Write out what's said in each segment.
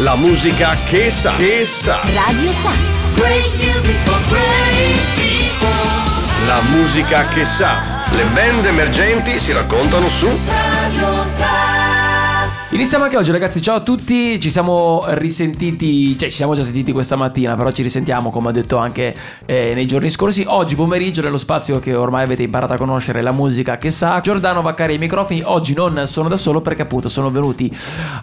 La musica che sa, che sa. Radio Sa. Great music for great people. La musica che sa. Le band emergenti si raccontano su Radio Sa. Iniziamo anche oggi ragazzi, ciao a tutti, ci siamo risentiti, cioè ci siamo già sentiti questa mattina, però ci risentiamo come ho detto anche eh, nei giorni scorsi. Oggi pomeriggio nello spazio che ormai avete imparato a conoscere, la musica che sa, Giordano Vaccari ai microfoni, oggi non sono da solo perché appunto sono venuti,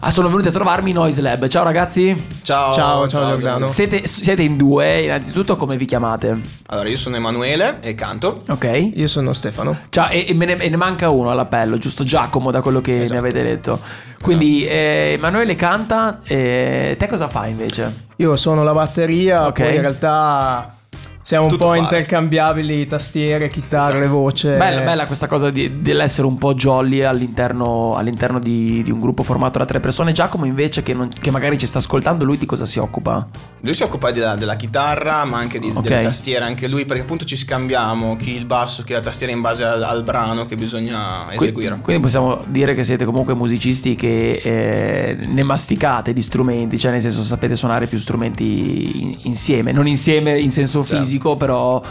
ah, sono venuti a trovarmi Noise Lab. Ciao ragazzi, Ciao, Ciao, ciao, Giordano. siete, siete in due, innanzitutto come vi chiamate? Allora, io sono Emanuele e canto. Ok? Io sono Stefano. Ciao, e, e me ne, e ne manca uno all'appello, giusto Giacomo da quello che Esatto. mi avete detto. Quindi eh, Emanuele canta, e te cosa fai invece? Io suono la batteria, Ok. poi in realtà siamo un po' fare. intercambiabili, tastiere, chitarre, voce. Bella, bella questa cosa di- dell'essere un po' jolly all'interno, all'interno di, di un gruppo formato da tre persone. Giacomo invece che, non- che magari ci sta ascoltando, lui di cosa si occupa? Lui si occupa della, della chitarra, ma anche di- Ok. delle tastiere, anche lui, perché appunto ci scambiamo chi il basso, chi la tastiera in base al, al brano che bisogna eseguire. Quindi possiamo dire che siete comunque musicisti che eh, ne masticate di strumenti, cioè nel senso sapete suonare più strumenti in- insieme, non insieme in senso Certo. fisico, però,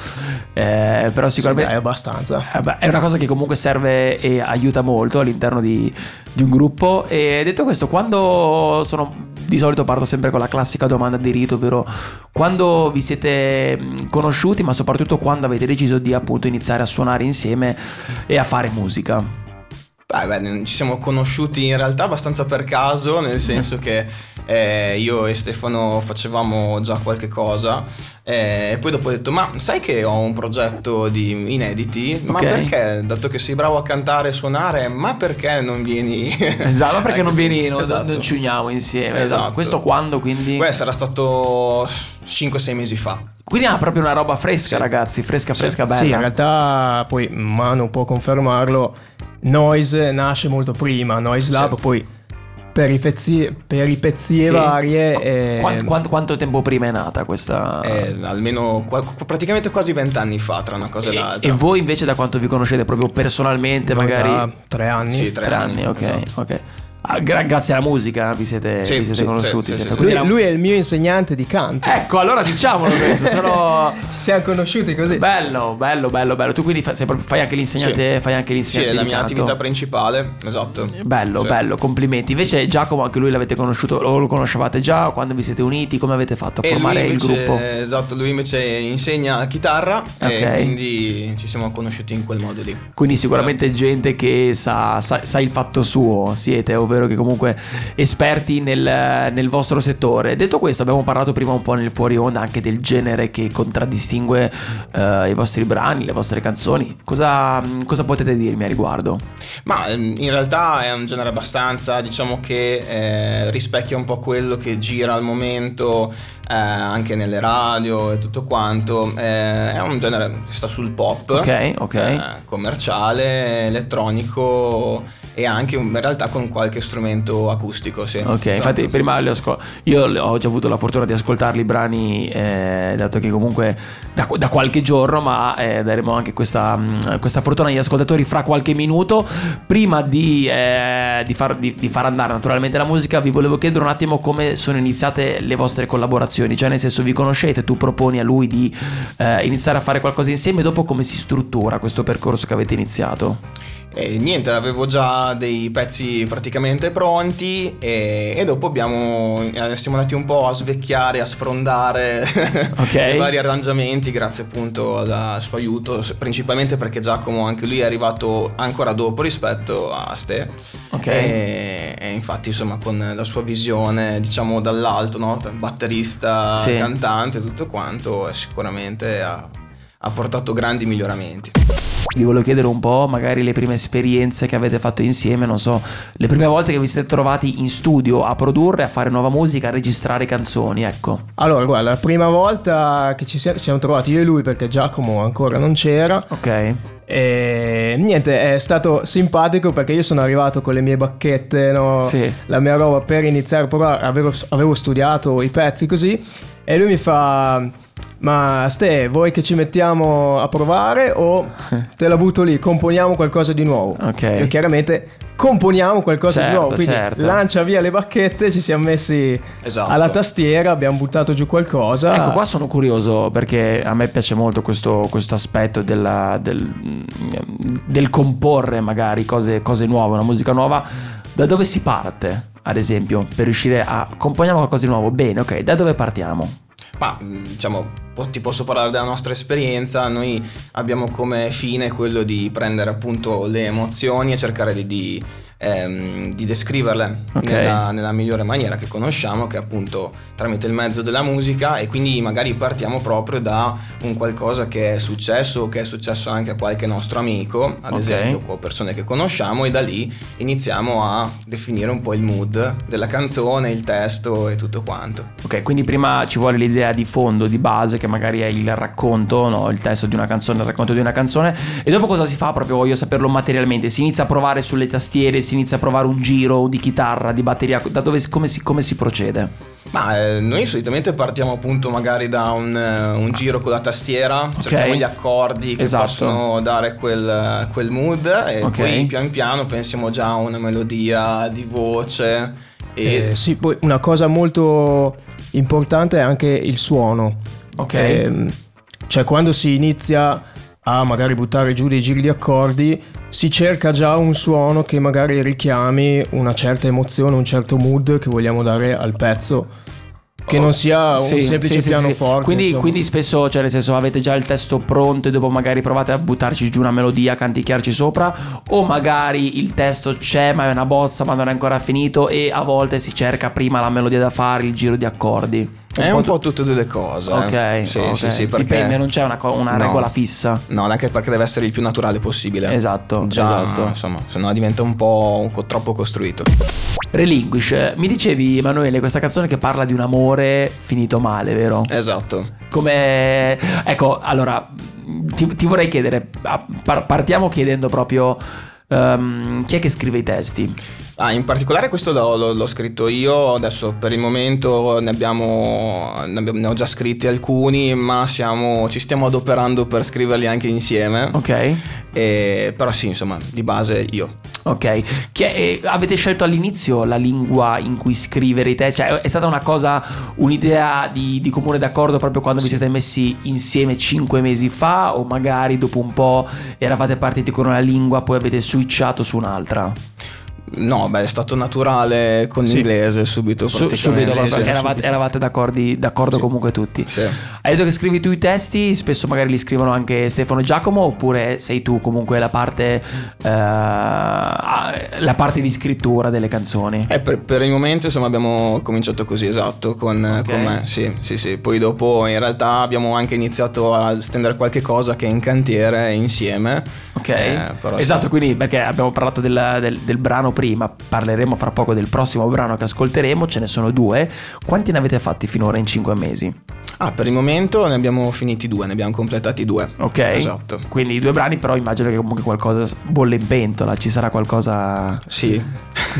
eh, però Sì, sicuramente... dai, abbastanza. Eh è una cosa che comunque serve e aiuta molto all'interno di, di un gruppo. E detto questo, quando sono. Di solito parto sempre con la classica domanda di rito, ovvero quando vi siete conosciuti, ma soprattutto quando avete deciso di appunto iniziare a suonare insieme e a fare musica. Beh, beh, ci siamo conosciuti in realtà abbastanza per caso, nel senso che eh, io e Stefano facevamo già qualche cosa eh, e poi dopo ho detto ma sai che ho un progetto di inediti? Ma Ok. perché, dato che sei bravo a cantare e suonare, ma perché non vieni? Esatto, ma perché non vieni, non, Esatto. non ci uniamo insieme. Esatto. Esatto. Questo quando quindi. Beh, sarà stato 5-6 mesi fa. Quindi è proprio una roba fresca, Sì. ragazzi, fresca, Sì. fresca, bella. Sì, in realtà poi Manu può confermarlo. Noise nasce molto prima, Noise Lab, Sì. poi peripezie, peripezie Sì. varie. E- quan- quan- quanto tempo prima è nata questa? Eh, almeno qua- praticamente quasi vent'anni fa tra una cosa e, E, l'altra. e voi invece da quanto vi conoscete proprio personalmente, magari da tre anni. Sì, tre tre anni, anni, ok, esatto. ok. Ah, gra- grazie alla musica vi siete, Sì, vi siete sì, conosciuti. sì, siete sì, così. Lui, lui è il mio insegnante di canto. Ecco, allora diciamolo questo, sono... Ci siamo conosciuti così. Bello, bello, bello, bello. Tu quindi fai, fai anche l'insegnante, fai anche Sì, l'insegnante è la mia canto. attività principale, esatto. Bello, Sì. bello, complimenti. Invece Giacomo anche lui l'avete conosciuto, o lo conoscevate già quando vi siete uniti, come avete fatto a E lui formare il invece, gruppo? esatto, lui invece insegna chitarra Ok. e quindi ci siamo conosciuti in quel modo lì. Quindi sicuramente gente che sa, sa- sa il fatto suo, siete, ovvero che comunque esperti nel, nel vostro settore. Detto questo, abbiamo parlato prima un po' nel fuori onda anche del genere che contraddistingue eh, i vostri brani, le vostre canzoni. Cosa, cosa potete dirmi a riguardo? Ma ehm, in realtà è un genere abbastanza, diciamo che eh, rispecchia un po' quello che gira al momento eh, anche nelle radio e tutto quanto. Eh, è un genere che sta sul pop, Ok, ok. eh, commerciale, elettronico e anche in realtà con qualche strumento acustico. Sì. Ok, Esatto. infatti prima li ascol- io ho già avuto la fortuna di ascoltarli i brani, eh, dato che comunque da, da qualche giorno, ma eh, daremo anche questa, mh, questa fortuna agli ascoltatori fra qualche minuto. Prima di, eh, di far, di- di far andare naturalmente la musica, vi volevo chiedere un attimo come sono iniziate le vostre collaborazioni, cioè nel senso vi conoscete, tu proponi a lui di eh, iniziare a fare qualcosa insieme, dopo come si struttura questo percorso che avete iniziato? E niente, avevo già dei pezzi praticamente pronti e, e dopo abbiamo, eh, siamo andati un po' a svecchiare, a sfrondare Ok. i vari arrangiamenti grazie appunto al suo aiuto, principalmente perché Giacomo anche lui è arrivato ancora dopo rispetto a Ste. Ok. E, e infatti insomma con la sua visione diciamo dall'alto, no? batterista, Sì. cantante, tutto quanto, sicuramente ha, ha portato grandi miglioramenti. Vi volevo chiedere un po' magari le prime esperienze che avete fatto insieme, non so, le prime volte che vi siete trovati in studio a produrre, a fare nuova musica, a registrare canzoni, ecco. Allora, guarda, la prima volta che ci siamo, trovati io e lui perché Giacomo ancora non c'era. Ok. E niente, è stato simpatico perché io sono arrivato con le mie bacchette, no? Sì. la mia roba per iniziare provare. Avevo, avevo studiato i pezzi così. E lui mi fa: Ma Ste, vuoi che ci mettiamo a provare o te la butto lì, componiamo qualcosa di nuovo? Ok. Io chiaramente componiamo qualcosa Certo, di nuovo. Quindi certo. lancia via le bacchette, ci siamo messi Esatto. alla tastiera, abbiamo buttato giù qualcosa. Ecco, qua sono curioso perché a me piace molto questo, questo aspetto della- del, del comporre magari cose, cose nuove, una musica nuova. Da dove si parte, ad esempio, per riuscire a componiamo qualcosa di nuovo? Bene, ok, da dove partiamo? Ma mh, diciamo, ti posso parlare della nostra esperienza. Noi abbiamo come fine quello di prendere appunto le emozioni e cercare di, di, ehm, di descriverle Ok. nella, nella migliore maniera che conosciamo, che è appunto tramite il mezzo della musica. E quindi magari partiamo proprio da un qualcosa che è successo o che è successo anche a qualche nostro amico, ad Ok. esempio, o persone che conosciamo, e da lì iniziamo a definire un po' il mood della canzone, il testo e tutto quanto. Ok, quindi prima ci vuole l'idea di fondo, di base, che magari è il racconto, no? il testo di una canzone, il racconto di una canzone. E dopo cosa si fa? Proprio voglio saperlo materialmente. Si inizia a provare sulle tastiere, si inizia a provare un giro di chitarra, di batteria. Da dove, come, si, come si procede? Ma eh, noi solitamente partiamo appunto magari da un, eh, un giro con la tastiera, cerchiamo gli accordi che Esatto. possono dare quel, quel mood e Ok. poi pian piano pensiamo già a una melodia di voce e Eh, sì, poi una cosa molto importante è anche il suono. Ok. Ehm, cioè quando si inizia a magari buttare giù dei giri di accordi, si cerca già un suono che magari richiami una certa emozione, un certo mood che vogliamo dare al pezzo. Che non sia un Sì, semplice sì, sì, sì. pianoforte. Quindi, quindi spesso, cioè nel senso, avete già il testo pronto e dopo magari provate a buttarci giù una melodia, canticchiarci sopra, o magari il testo c'è ma è una bozza ma non è ancora finito e a volte si cerca prima la melodia da fare, il giro di accordi. È un po' tutte e due le cose. eh. Ok, sì, ok. sì, sì, perché dipende, non c'è una, co- una No. regola fissa. No, anche perché deve essere il più naturale possibile. Esatto, Già, esatto. insomma, se no diventa un po' troppo costruito. Relinquish, mi dicevi Emanuele questa canzone che parla di un amore finito male, vero? Esatto. Come... Ecco, allora, ti, ti vorrei chiedere, partiamo chiedendo proprio ehm, chi è che scrive i testi? Ah, in particolare questo l'ho, l'ho- l'ho scritto io, adesso per il momento ne abbiamo, ne abbiamo- ne ho già scritti alcuni, ma siamo- ci stiamo adoperando per scriverli anche insieme. Ok? E- però sì, insomma, di base io. Ok, Chi è- eh, avete scelto all'inizio la lingua in cui scrivere i testi? Cioè, è stata una cosa, un'idea di, di comune d'accordo proprio quando vi siete messi insieme cinque mesi fa o magari dopo un po' eravate partiti con una lingua poi avete switchato su un'altra? No, beh, è stato naturale con Sì. l'inglese subito. Su- subito, sì, sì. eravate, eravate d'accordo comunque tutti. Hai detto che scrivi tu i testi, spesso magari li scrivono anche Stefano e Giacomo, oppure sei tu comunque la parte, eh, la parte di scrittura delle canzoni? Eh, per, per il momento insomma abbiamo cominciato così esatto con, Ok. con me, sì, sì, sì. Poi dopo in realtà abbiamo anche iniziato a stendere qualche cosa che è in cantiere insieme. Ok, Eh, esatto, quindi perché abbiamo parlato del, del- del brano prima, parleremo fra poco del prossimo brano che ascolteremo, ce ne sono due. Quanti ne avete fatti finora in cinque mesi? Ah, per il momento ne abbiamo finiti due, ne abbiamo completati due. Ok, Esatto. quindi i due brani, però immagino che comunque qualcosa bolle in pentola, ci sarà qualcosa... Sì.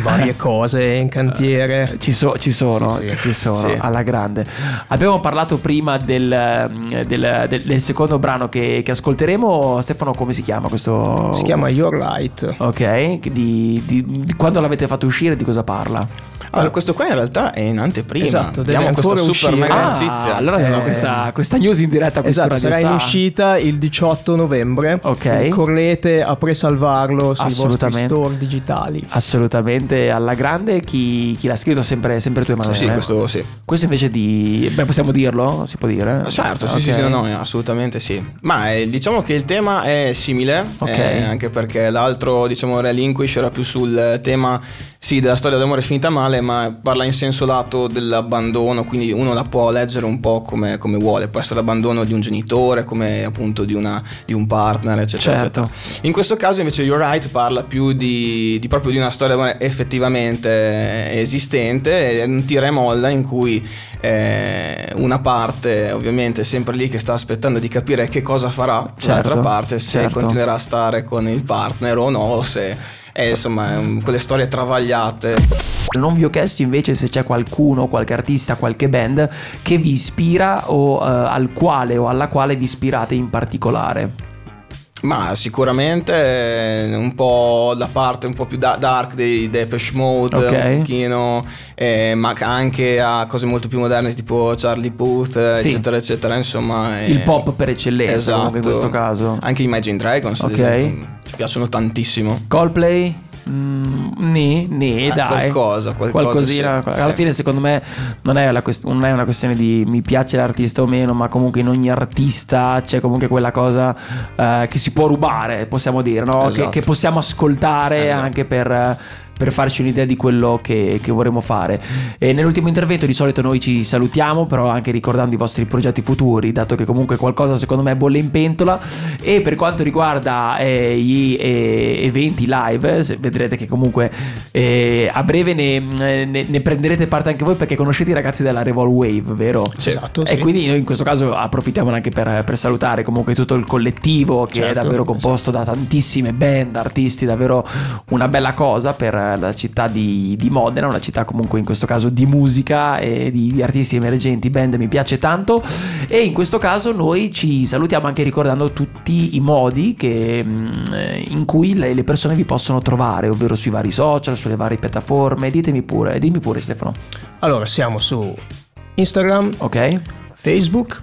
varie cose in cantiere. Ci, so- ci sono, Sì, sì. ci sono, Sì. alla grande. Abbiamo parlato prima del, del- del- del secondo brano che, che ascolteremo. Stefano, come si chiama questo? Si chiama Your Light. Ok, di, di- di quando l'avete fatto uscire, di cosa parla? Allora, questo qua in realtà è in anteprima. Esatto, deve Diamo questa super mega Ah, notizia. allora Eh, abbiamo questa, questa news in diretta Esatto, sarà in uscita il 18 novembre. Ok. Correte a presalvarlo sui vostri store digitali. Assolutamente alla grande. Chi, chi l'ha scritto sempre, sempre tu, Emanuele. Sì, questo sì. Questo invece di. Beh, possiamo dirlo? Si può dire? Certo, sì, Ok. sì, sì, no, no, assolutamente sì. Ma eh, diciamo che il tema è simile, Ok. eh, anche perché l'altro, diciamo, Relinquish era più sul tema, sì, della storia d'amore finita male, ma parla in senso lato dell'abbandono, quindi uno la può leggere un po' come, come vuole, può essere l'abbandono di un genitore, come appunto di, una, di un partner, eccetera, Certo. eccetera. In questo caso invece You're Right parla più di, di proprio di una storia d'amore effettivamente esistente, è un tira e molla in cui eh, una parte ovviamente è sempre lì che sta aspettando di capire che cosa farà Certo, l'altra parte, se certo. continuerà a stare con il partner o no, o se è insomma um, quelle storie travagliate. Non vi ho chiesto invece se c'è qualcuno, qualche artista, qualche band che vi ispira o eh, al quale o alla quale vi ispirate in particolare. Ma sicuramente eh, un po' la parte un po' più da- dark dei Depeche Mode, Ok. un pochino, eh, ma anche a cose molto più moderne tipo Charlie Puth, eh, Sì. eccetera, eccetera. Insomma, Il eh, pop per eccellenza, esatto. in questo caso. Anche Imagine Dragons, Ok. Ci piacciono tantissimo. Coldplay? Mm, nì, nì, Eh, dai. qualcosa, qualcosa, Qualcosina. sì, Alla sì. fine, secondo me, non è, quest- non è una questione di mi piace l'artista o meno, ma comunque in ogni artista c'è comunque quella cosa eh, che si può rubare, possiamo dire, no? Che- Esatto. che, possiamo ascoltare Esatto. anche per. Per farci un'idea di quello che, che vorremmo fare. E nell'ultimo intervento di solito noi ci salutiamo, però anche ricordando i vostri progetti futuri, dato che comunque qualcosa secondo me bolle in pentola. E per quanto riguarda eh, gli eh, eventi live, vedrete che comunque eh, a breve ne, ne- ne prenderete parte anche voi perché conoscete i ragazzi della Revol Wave, vero? Esatto, E sì. quindi noi in questo caso approfittiamo anche per, per salutare comunque tutto il collettivo che è Certo, davvero composto da tantissime band, artisti, davvero una bella cosa per la città di, di Modena, una città comunque in questo caso di musica e di, di artisti emergenti, band mi piace tanto e in questo caso noi ci salutiamo anche ricordando tutti i modi che, eh, in cui le, le persone vi possono trovare, ovvero sui vari social, sulle varie piattaforme, ditemi pure, dimmi pure Stefano, Allora, siamo su Instagram, ok? Facebook,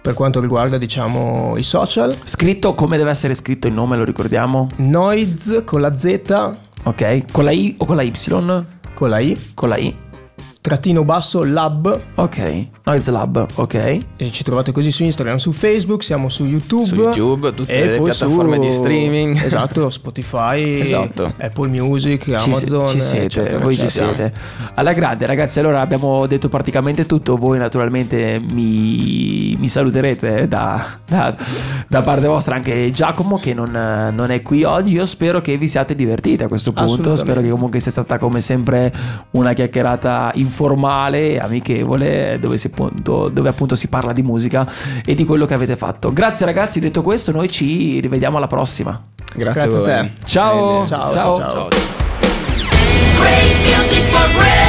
per quanto riguarda, diciamo, i social. Scritto come deve essere scritto il nome, lo ricordiamo? Noiz con la Z, Ok, con la I o con la Y? con la I, Con la I. trattino basso lab. Ok, Noise Lab, ok. E ci trovate così su Instagram, su Facebook, siamo su YouTube. Su YouTube, tutte le piattaforme su- di streaming. Esatto, Spotify, Esatto. Apple Music, Ci, Amazon. ci siete, eccetera, voi ci eccetera. siete. Alla grande, ragazzi. Allora abbiamo detto praticamente tutto. Voi, naturalmente, mi, mi saluterete da, da- da parte vostra, anche Giacomo, che non, non è qui oggi. Io spero che vi siate divertiti a questo punto. Spero che comunque sia stata, come sempre, una chiacchierata informale, amichevole, dove, si appunto, dove appunto si parla di musica e di quello che avete fatto. Grazie, ragazzi. Detto questo, noi ci rivediamo alla prossima. Grazie, Grazie a te. Ciao. Bene. Ciao, Ciao. ciao. ciao. Great music for great